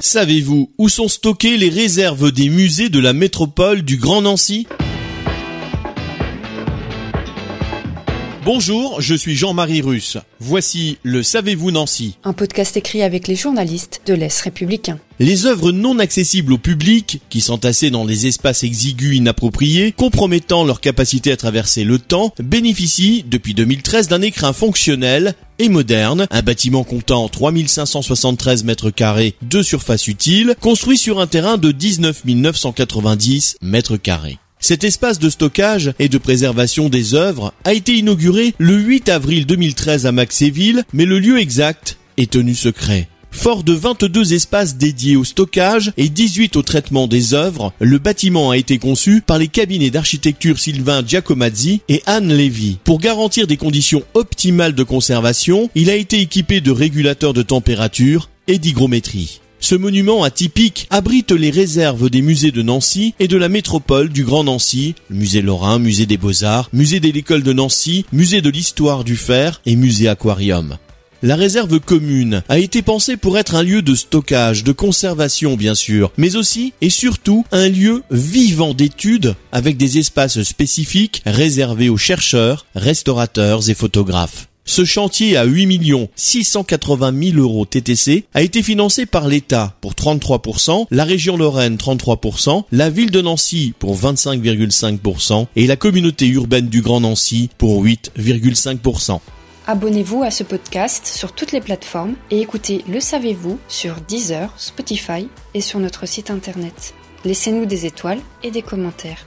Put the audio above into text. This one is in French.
Savez-vous où sont stockées les réserves des musées de la métropole du Grand Nancy? Bonjour, je suis Jean-Marie Russe. Voici le Savez-vous Nancy Un podcast écrit avec les journalistes de l'Est républicain. Les œuvres non accessibles au public, qui s'entassaient dans des espaces exigus inappropriés, compromettant leur capacité à traverser le temps, bénéficient depuis 2013 d'un écrin fonctionnel et moderne, un bâtiment comptant 3573 mètres carrés de surface utile, construit sur un terrain de 19 990 mètres carrés. Cet espace de stockage et de préservation des œuvres a été inauguré le 8 avril 2013 à Maxéville, mais le lieu exact est tenu secret. Fort de 22 espaces dédiés au stockage et 18 au traitement des œuvres, le bâtiment a été conçu par les cabinets d'architecture Sylvain Giacomazzi et Anne Lévy. Pour garantir des conditions optimales de conservation, il a été équipé de régulateurs de température et d'hygrométrie. Ce monument atypique abrite les réserves des musées de Nancy et de la métropole du Grand Nancy, le musée Lorrain, musée des Beaux-Arts, musée de l'école de Nancy, musée de l'histoire du fer et musée aquarium. La réserve commune a été pensée pour être un lieu de stockage, de conservation bien sûr, mais aussi et surtout un lieu vivant d'études avec des espaces spécifiques réservés aux chercheurs, restaurateurs et photographes. Ce chantier à 8 680 000 euros TTC a été financé par l'État pour 33%, la région Lorraine 33%, la ville de Nancy pour 25,5% et la communauté urbaine du Grand Nancy pour 8,5%. Abonnez-vous à ce podcast sur toutes les plateformes et écoutez Le Savez-vous sur Deezer, Spotify et sur notre site internet. Laissez-nous des étoiles et des commentaires.